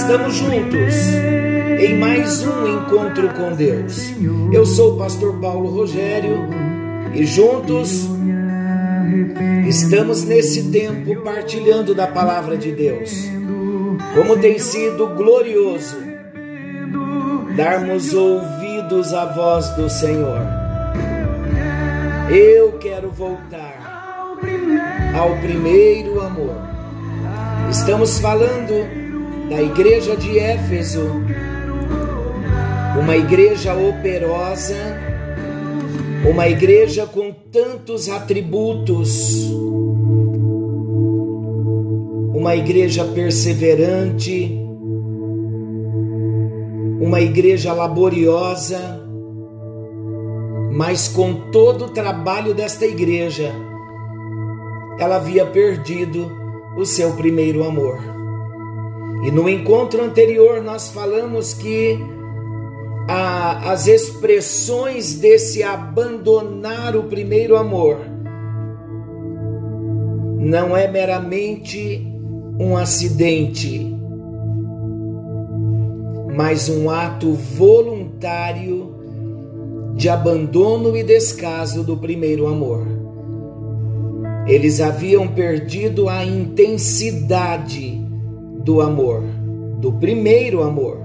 Estamos juntos em mais um encontro com Deus. Eu sou o pastor Paulo Rogério e juntos estamos nesse tempo partilhando da palavra de Deus. Como tem sido glorioso darmos ouvidos à voz do Senhor. Eu quero voltar ao primeiro amor. Estamos falando da igreja de Éfeso, uma igreja operosa, uma igreja com tantos atributos, uma igreja perseverante, uma igreja laboriosa, mas com todo o trabalho desta igreja, ela havia perdido o seu primeiro amor. E no encontro anterior nós falamos que a, as expressões desse abandonar o primeiro amor não é meramente um acidente, mas um ato voluntário de abandono e descaso do primeiro amor. Eles haviam perdido a intensidade do amor, do primeiro amor.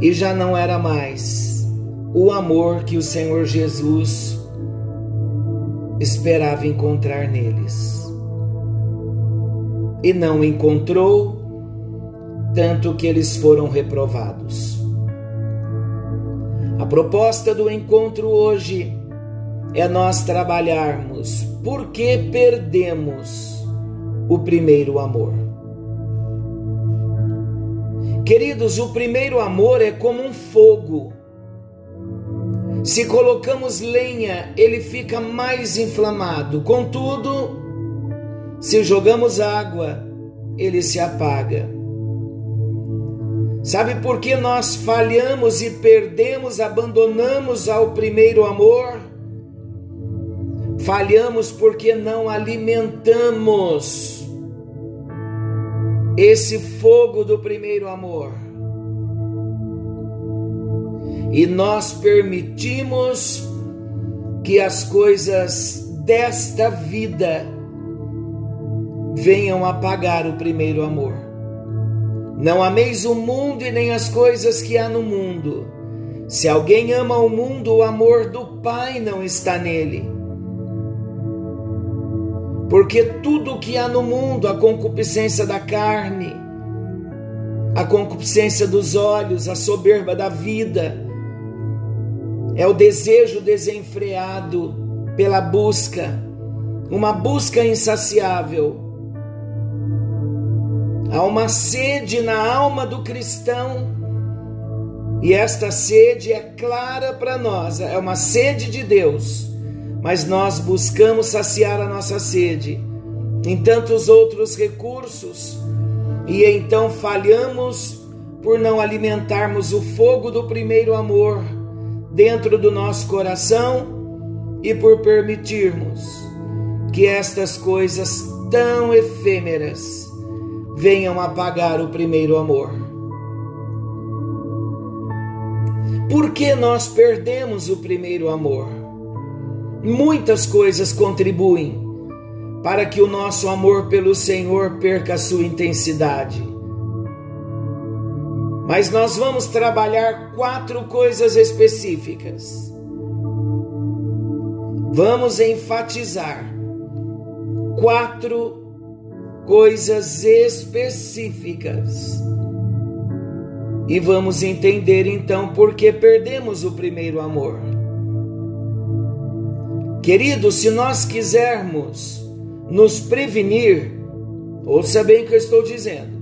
E já não era mais o amor que o Senhor Jesus esperava encontrar neles. E não encontrou, tanto que eles foram reprovados. A proposta do encontro hoje é nós trabalharmos por que perdemos o primeiro amor. Queridos, o primeiro amor é como um fogo. Se colocamos lenha, ele fica mais inflamado. Contudo, se jogamos água, ele se apaga. Sabe por que nós falhamos e perdemos, abandonamos ao primeiro amor? Falhamos porque não alimentamos esse fogo do primeiro amor. E nós permitimos que as coisas desta vida venham apagar o primeiro amor. Não ameis o mundo e nem as coisas que há no mundo. Se alguém ama o mundo, o amor do Pai não está nele. Porque tudo o que há no mundo, a concupiscência da carne, a concupiscência dos olhos, a soberba da vida, é o desejo desenfreado pela busca, uma busca insaciável. Há uma sede na alma do cristão e esta sede é clara para nós, é uma sede de Deus, mas nós buscamos saciar a nossa sede em tantos outros recursos e então falhamos por não alimentarmos o fogo do primeiro amor dentro do nosso coração e por permitirmos que estas coisas tão efêmeras venham apagar o primeiro amor. Por que nós perdemos o primeiro amor? Muitas coisas contribuem para que o nosso amor pelo Senhor perca a sua intensidade. Mas nós vamos trabalhar quatro coisas específicas. Vamos enfatizar quatro coisas específicas. E vamos entender então por que perdemos o primeiro amor. Querido, se nós quisermos nos prevenir, ouça bem o que eu estou dizendo.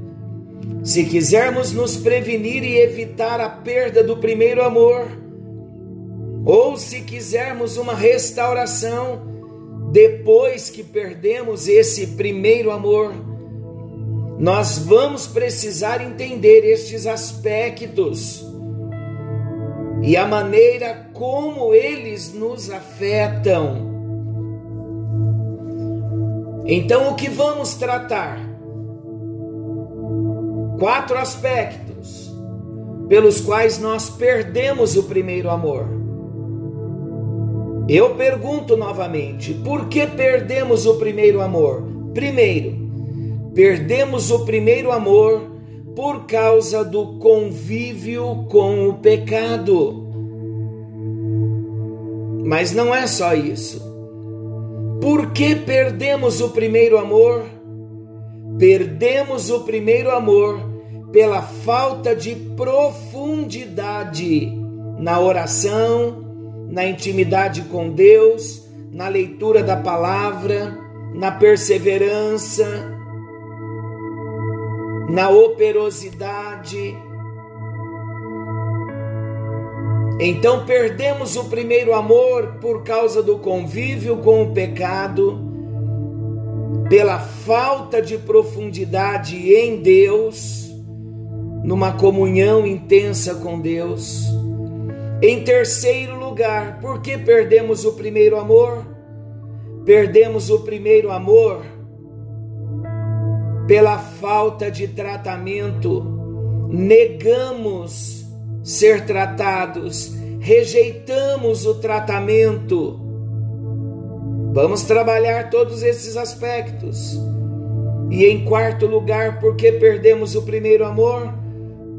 Se quisermos nos prevenir e evitar a perda do primeiro amor, ou se quisermos uma restauração, depois que perdemos esse primeiro amor, nós vamos precisar entender estes aspectos e a maneira como eles nos afetam. Então, o que vamos tratar? Quatro aspectos pelos quais nós perdemos o primeiro amor. Eu pergunto novamente: por que perdemos o primeiro amor? Primeiro, perdemos o primeiro amor por causa do convívio com o pecado. Mas não é só isso. Por que perdemos o primeiro amor? Perdemos o primeiro amor pela falta de profundidade na oração, na intimidade com Deus, na leitura da palavra, na perseverança, na operosidade. Então perdemos o primeiro amor por causa do convívio com o pecado, pela falta de profundidade em Deus, numa comunhão intensa com Deus. Em terceiro lugar, por que perdemos o primeiro amor? Perdemos o primeiro amor pela falta de tratamento, negamos ser tratados, rejeitamos o tratamento. Vamos trabalhar todos esses aspectos. E em quarto lugar, por que perdemos o primeiro amor?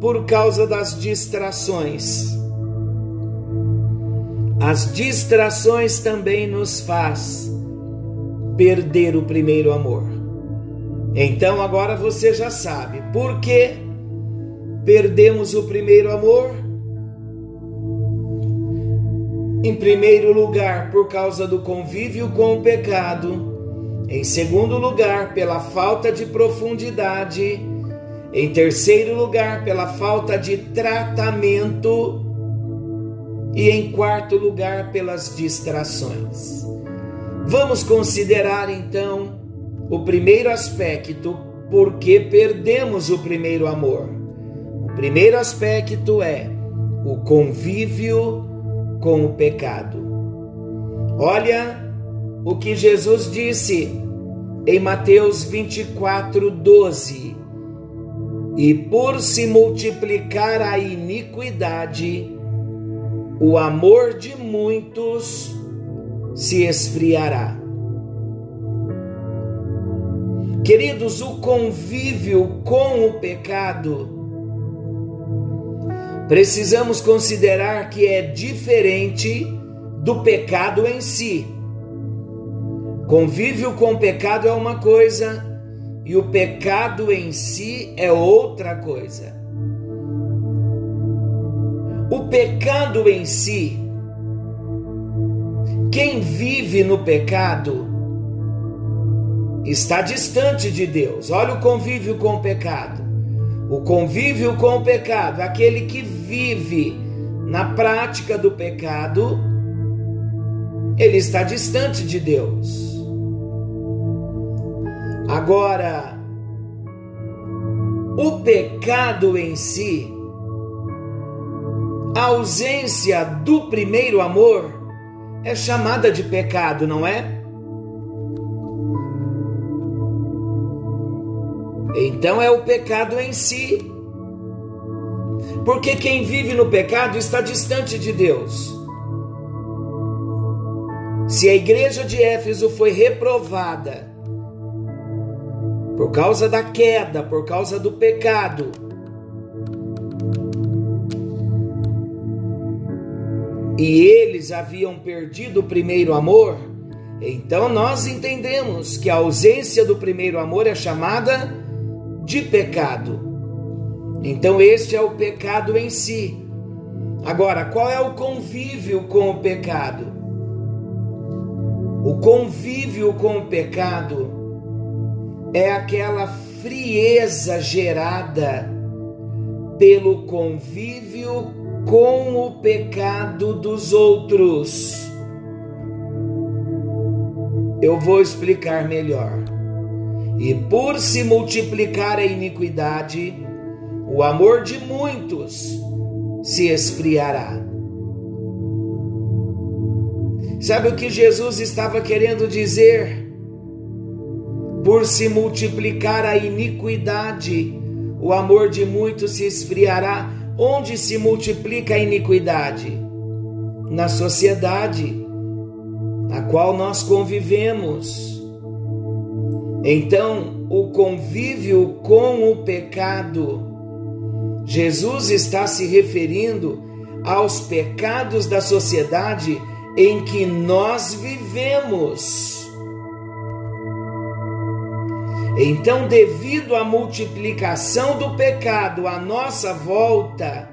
Por causa das distrações. As distrações também nos faz perder o primeiro amor. Então agora você já sabe por que perdemos o primeiro amor. Em primeiro lugar, por causa do convívio com o pecado. Em segundo lugar, pela falta de profundidade. Em terceiro lugar, pela falta de tratamento. E em quarto lugar, pelas distrações. Vamos considerar então o primeiro aspecto, por que perdemos o primeiro amor? O primeiro aspecto é o convívio com o pecado. Olha o que Jesus disse em Mateus 24, 12. E por se multiplicar a iniquidade, o amor de muitos se esfriará. Queridos, o convívio com o pecado, precisamos considerar que é diferente do pecado em si. Convívio com o pecado é uma coisa e o pecado em si é outra coisa. O pecado em si, quem vive no pecado, está distante de Deus. Olha o convívio com o pecado. O convívio com o pecado, aquele que vive na prática do pecado, ele está distante de Deus. Agora, o pecado em si, a ausência do primeiro amor, é chamada de pecado, não é? Então é o pecado em si. Porque quem vive no pecado está distante de Deus. Se a igreja de Éfeso foi reprovada por causa da queda, por causa do pecado, e eles haviam perdido o primeiro amor, então nós entendemos que a ausência do primeiro amor é chamada de pecado. Então, este é o pecado em si. Agora, qual é o convívio com o pecado? O convívio com o pecado é aquela frieza gerada pelo convívio com o pecado dos outros. Eu vou explicar melhor. E por se multiplicar a iniquidade, o amor de muitos se esfriará. Sabe o que Jesus estava querendo dizer? Por se multiplicar a iniquidade, o amor de muitos se esfriará. Onde se multiplica a iniquidade? Na sociedade a qual nós convivemos. Então, o convívio com o pecado, Jesus está se referindo aos pecados da sociedade em que nós vivemos. Então, devido à multiplicação do pecado à nossa volta,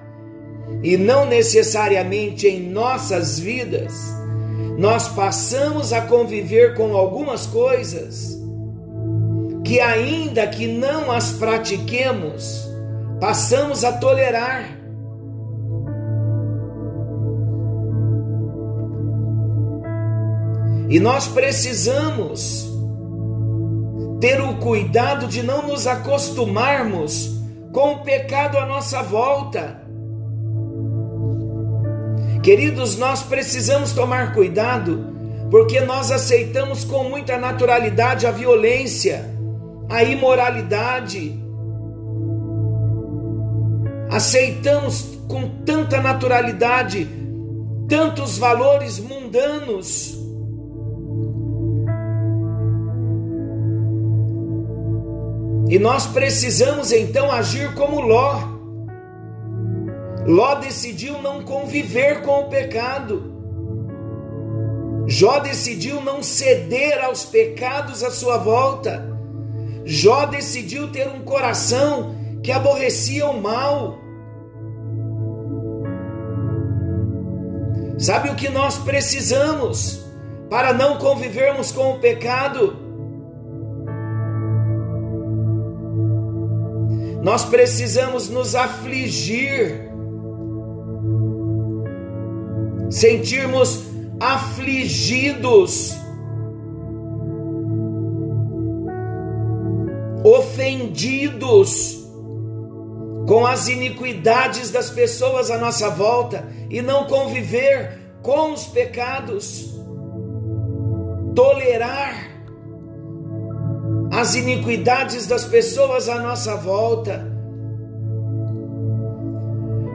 e não necessariamente em nossas vidas, nós passamos a conviver com algumas coisas que, ainda que não as pratiquemos, passamos a tolerar. E nós precisamos ter o cuidado de não nos acostumarmos com o pecado à nossa volta. Queridos, nós precisamos tomar cuidado, porque nós aceitamos com muita naturalidade a violência, a imoralidade. Aceitamos com tanta naturalidade tantos valores mundanos E nós precisamos então agir como Ló. Ló decidiu não conviver com o pecado. Jó decidiu não ceder aos pecados à sua volta. Jó decidiu ter um coração que aborrecia o mal. Sabe o que nós precisamos para não convivermos com o pecado? Nós precisamos nos afligir, sentirmos afligidos, ofendidos com as iniquidades das pessoas à nossa volta e não conviver com os pecados, tolerar as iniquidades das pessoas à nossa volta.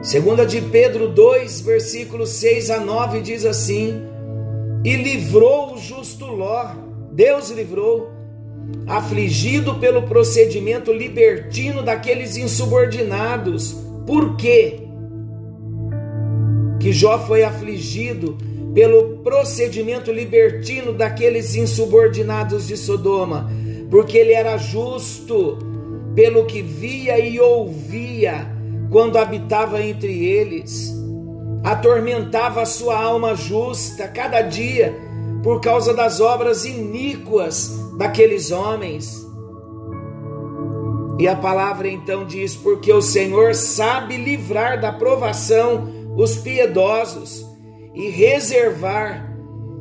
Segunda de Pedro 2, versículos 6 a 9 diz assim: E livrou o justo Ló, Deus livrou, afligido pelo procedimento libertino daqueles insubordinados. Por quê? Que Jó foi afligido pelo procedimento libertino daqueles insubordinados de Sodoma porque ele era justo pelo que via e ouvia quando habitava entre eles. Atormentava a sua alma justa cada dia por causa das obras iníquas daqueles homens. E a palavra então diz: Porque o Senhor sabe livrar da provação os piedosos e reservar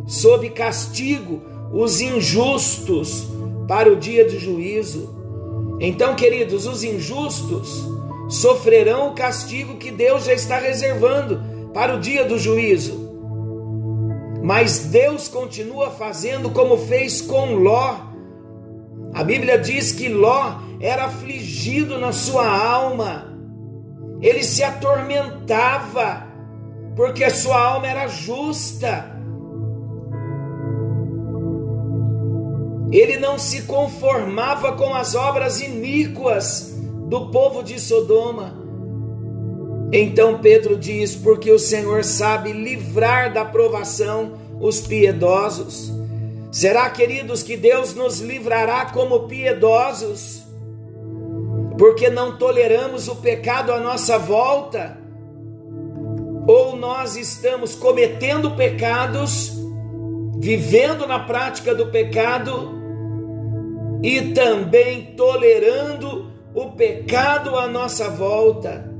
sob castigo os injustos para o dia de juízo. Então, queridos, os injustos sofrerão o castigo que Deus já está reservando para o dia do juízo. Mas Deus continua fazendo como fez com Ló. A Bíblia diz que Ló era afligido na sua alma, ele se atormentava, porque sua alma era justa. Ele não se conformava com as obras iníquas do povo de Sodoma. Então Pedro diz: Porque o Senhor sabe livrar da provação os piedosos. Será, queridos, que Deus nos livrará como piedosos? Porque não toleramos o pecado à nossa volta? Ou nós estamos cometendo pecados, vivendo na prática do pecado, e também tolerando o pecado à nossa volta,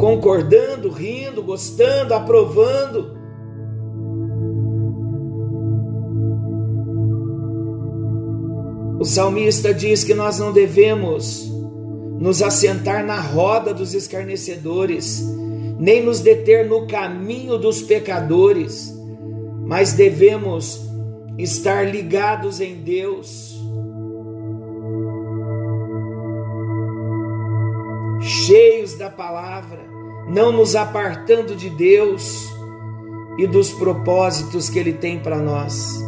concordando, rindo, gostando, aprovando. O salmista diz que nós não devemos nos assentar na roda dos escarnecedores, nem nos deter no caminho dos pecadores mas devemos estar ligados em Deus. Cheios da palavra, não nos apartando de Deus e dos propósitos que Ele tem para nós.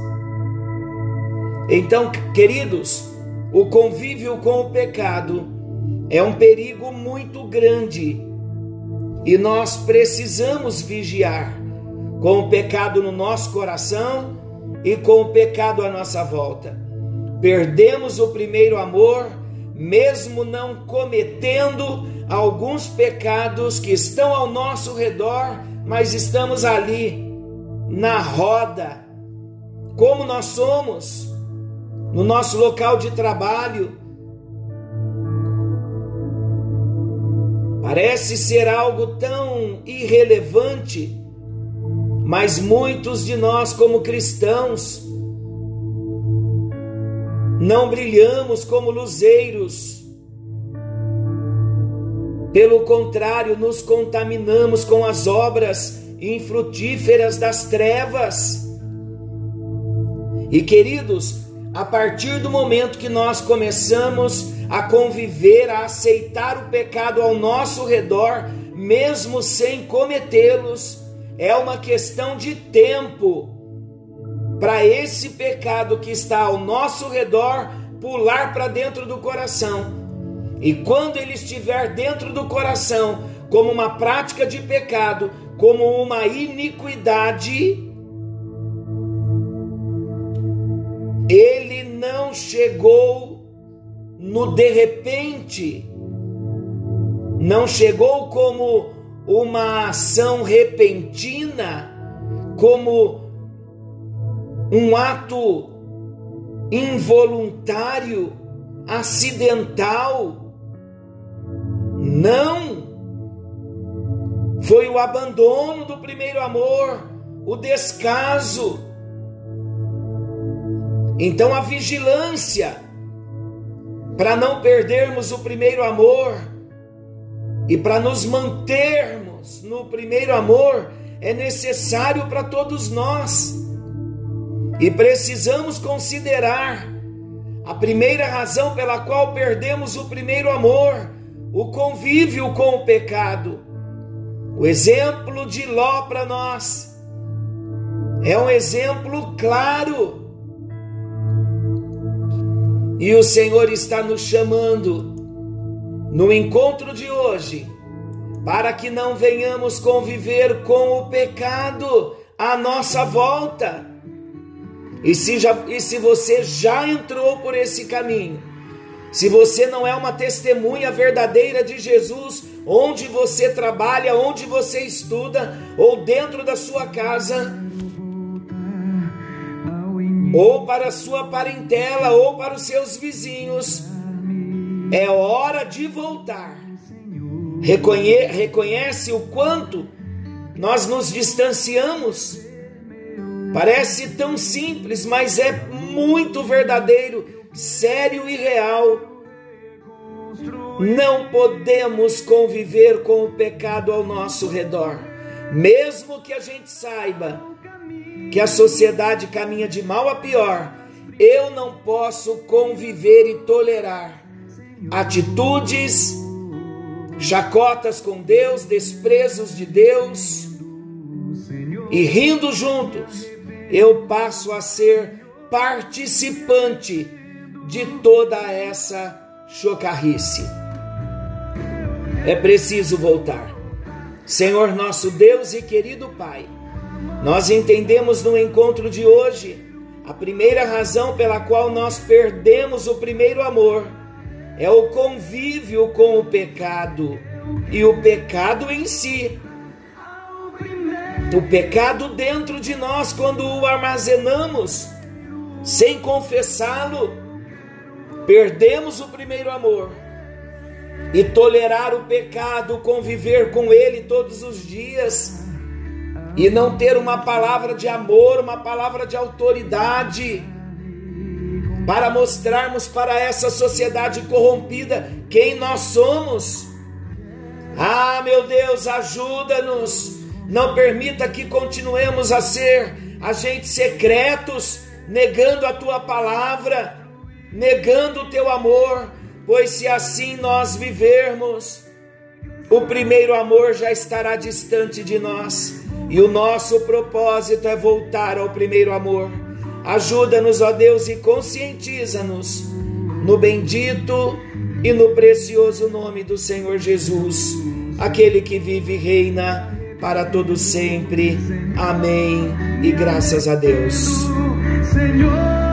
Então, queridos, o convívio com o pecado é um perigo muito grande e nós precisamos vigiar com o pecado no nosso coração e com o pecado à nossa volta. Perdemos o primeiro amor, mesmo não cometendo alguns pecados que estão ao nosso redor, mas estamos ali na roda, como nós somos, no nosso local de trabalho. Parece ser algo tão irrelevante, mas muitos de nós, como cristãos, não brilhamos como luzeiros. Pelo contrário, nos contaminamos com as obras infrutíferas das trevas. E queridos, a partir do momento que nós começamos a conviver, a aceitar o pecado ao nosso redor, mesmo sem cometê-los, é uma questão de tempo para esse pecado que está ao nosso redor pular para dentro do coração. E quando ele estiver dentro do coração, como uma prática de pecado, como uma iniquidade, ele não chegou no de repente, não chegou como uma ação repentina, como um ato involuntário, acidental. Não! Foi o abandono do primeiro amor, o descaso. Então a vigilância para não perdermos o primeiro amor e para nos mantermos no primeiro amor é necessário para todos nós. E precisamos considerar a primeira razão pela qual perdemos o primeiro amor, o convívio com o pecado. O exemplo de Ló para nós é um exemplo claro. E o Senhor está nos chamando no encontro de hoje para que não venhamos conviver com o pecado à nossa volta. E se, já, e se você já entrou por esse caminho, se você não é uma testemunha verdadeira de Jesus, onde você trabalha, onde você estuda, ou dentro da sua casa, ou para a sua parentela, ou para os seus vizinhos, é hora de voltar. Reconhe reconhece o quanto nós nos distanciamos. Parece tão simples, mas é muito verdadeiro, sério e real não podemos conviver com o pecado ao nosso redor, mesmo que a gente saiba que a sociedade caminha de mal a pior. Eu não posso conviver e tolerar atitudes, chacotas com Deus, desprezos de Deus, e rindo juntos, eu passo a ser participante de toda essa chocarrice é preciso voltar. Senhor nosso Deus e querido Pai, nós entendemos no encontro de hoje a primeira razão pela qual nós perdemos o primeiro amor é o convívio com o pecado e o pecado em si. O pecado dentro de nós, quando o armazenamos sem confessá-lo, perdemos o primeiro amor e tolerar o pecado, conviver com ele todos os dias e não ter uma palavra de amor, uma palavra de autoridade para mostrarmos para essa sociedade corrompida quem nós somos. Ah, meu Deus, ajuda-nos Não permita que continuemos a ser agentes secretos, negando a tua palavra, negando o teu amor, pois se assim nós vivermos, o primeiro amor já estará distante de nós e o nosso propósito é voltar ao primeiro amor. Ajuda-nos, ó Deus, e conscientiza-nos no bendito e no precioso nome do Senhor Jesus, aquele que vive e reina para todo sempre. Amém. E graças a Deus. Senhor